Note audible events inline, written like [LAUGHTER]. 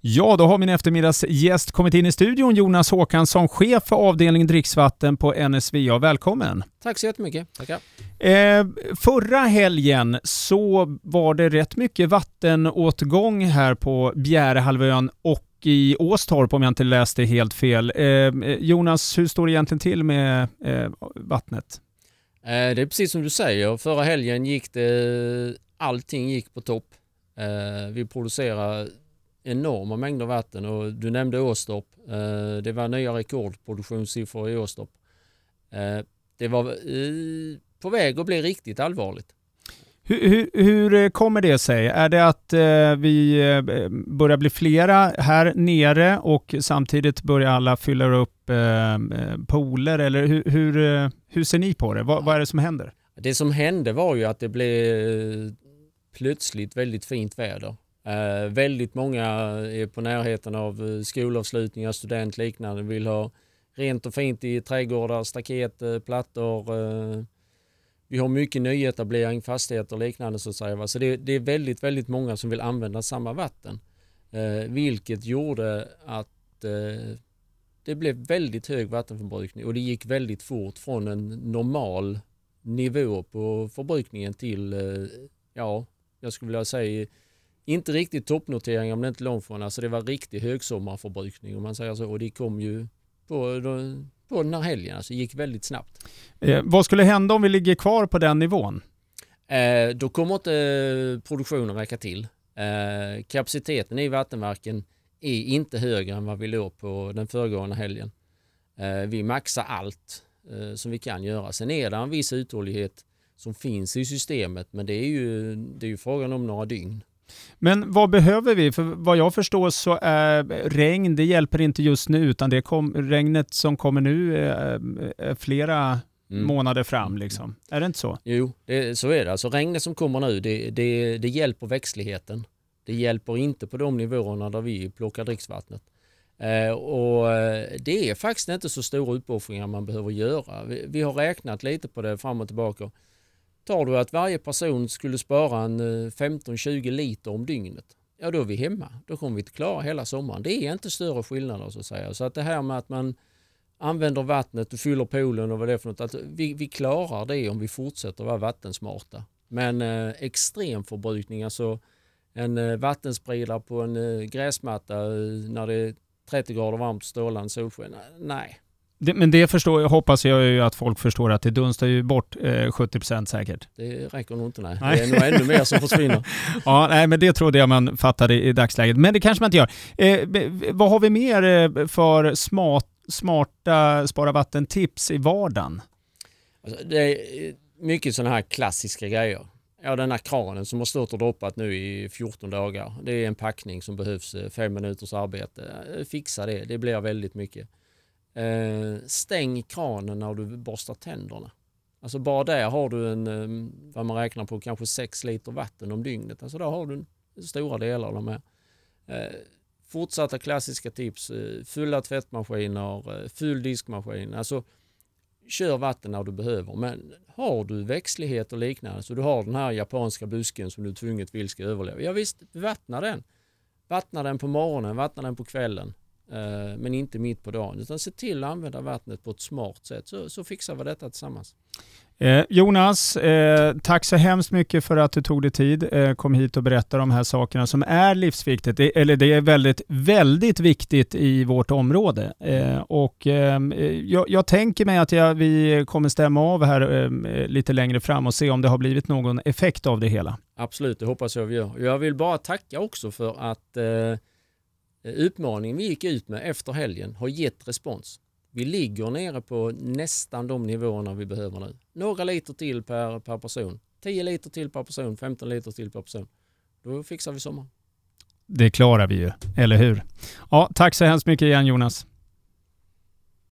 Ja, då har min eftermiddagsgäst kommit in i studion, Jonas Håkansson, chef för avdelning dricksvatten på NSVA. Välkommen! Tack så jättemycket. Tackar. Eh, förra helgen så var det rätt mycket vattenåtgång här på Bjärehalvön och i Åstorp om jag inte läste helt fel. Eh, Jonas, hur står det egentligen till med eh, vattnet? Eh, det är precis som du säger. Förra helgen gick det, allting gick på topp. Eh, vi producerar enorma mängder vatten och du nämnde Åstorp. Eh, det var nya rekordproduktionssiffror i Åstorp. Eh, det var på väg att bli riktigt allvarligt. Hur, hur, hur, kommer det sig? Är det att eh, vi eh, börjar bli flera här nere och samtidigt börjar alla fylla upp eh, pooler? Eller hur, hur, hur ser ni på det? Vad, vad, är det som händer? Det som hände var ju att det blev plötsligt väldigt fint väder. Eh, väldigt många är på närheten av eh, skolavslutningar, student liknande, vill ha rent och fint i trädgårdar, staket, eh, plattor. Eh, vi har mycket nyetablering, fastigheter och liknande så att säga. Så det, det, är väldigt, väldigt många som vill använda samma vatten. Eh, vilket gjorde att eh, det blev väldigt hög vattenförbrukning och det gick väldigt fort från en normal nivå på förbrukningen till, eh, ja, jag skulle vilja säga inte riktigt toppnoteringar men inte långt från. Alltså det var riktig högsommarförbrukning om man säger så. Och det kom ju på, på den här helgen. Alltså det gick väldigt snabbt. Eh, vad skulle hända om vi ligger kvar på den nivån? Eh, då kommer inte produktionen räcka till. Eh, kapaciteten i vattenverken är inte högre än vad vi låg på den föregående helgen. Eh, vi maxar allt eh, som vi kan göra. Sen är det en viss uthållighet som finns i systemet men det är ju, det är ju frågan om några dygn. Men vad behöver vi? För vad jag förstår så är regn, det hjälper inte just nu utan det kom, regnet som kommer nu är, är flera mm. månader fram. Liksom. Är det inte så? Jo, det, så är det. Alltså regnet som kommer nu det, det, det hjälper växtligheten. Det hjälper inte på de nivåerna där vi plockar dricksvattnet. Eh, och eh, det är faktiskt inte så stora uppoffringar man behöver göra. Vi, vi har räknat lite på det fram och tillbaka. Tar du att varje person skulle spara en eh, 15-20 liter om dygnet, ja då är vi hemma. Då kommer vi att klara hela sommaren. Det är inte större skillnader så alltså, att säga. Så att det här med att man använder vattnet och fyller poolen och vad det är för något. Att vi, vi klarar det om vi fortsätter vara vattensmarta. Men eh, extrem förbrukning, alltså en eh, vattenspridare på en eh, gräsmatta eh, när det är 30 grader varmt och strålande solsken. Eh, nej, det, men det förstår, hoppas jag ju att folk förstår att det dunstar ju bort eh, 70% säkert. Det räcker nog inte nej. nej. Det är nog ännu mer som försvinner. [LAUGHS] ja, nej, men det trodde jag man fattade i dagsläget. Men det kanske man inte gör. Eh, vad har vi mer eh, för smart, smarta spara vatten-tips i vardagen? Alltså, det är mycket sådana här klassiska grejer. Ja, den här kranen som har stått och droppat nu i 14 dagar. Det är en packning som behövs eh, fem minuters arbete. Eh, fixa det, det blir väldigt mycket. Eh, stäng kranen när du borstar tänderna. Alltså bara där har du en, ehm, vad man räknar på, kanske 6 liter vatten om dygnet. Alltså där har du stora delar av med. Eh, fortsatta klassiska tips, eh, fulla tvättmaskiner, eh, full diskmaskin. Alltså kör vatten när du behöver. Men har du växtlighet och liknande, så du har den här japanska busken som du tvunget vill ska överleva. Ja visst, vattna den. Vattna den på morgonen, vattna den på kvällen. Eh, men inte mitt på dagen. Utan se till att använda vattnet på ett smart sätt så, så fixar vi detta tillsammans. Eh, Jonas, eh, tack så hemskt mycket för att du tog dig tid, eh, kom hit och berättade de här sakerna som är livsviktigt, det, eller det är väldigt, väldigt viktigt i vårt område. Och jag, jag, tänker mig att jag, vi kommer stämma av här lite längre fram och se om det har blivit någon effekt av det hela. Absolut, det hoppas jag vi gör. Jag vill bara tacka också för att utmaningen vi gick ut med efter helgen har gett respons. Vi ligger nere på nästan de nivåerna vi behöver nu. Några liter till per, per person. 10 liter till per person, 15 liter till per person. Då fixar vi sommaren. Det klarar vi ju, eller hur? Ja, tack så hemskt mycket igen Jonas.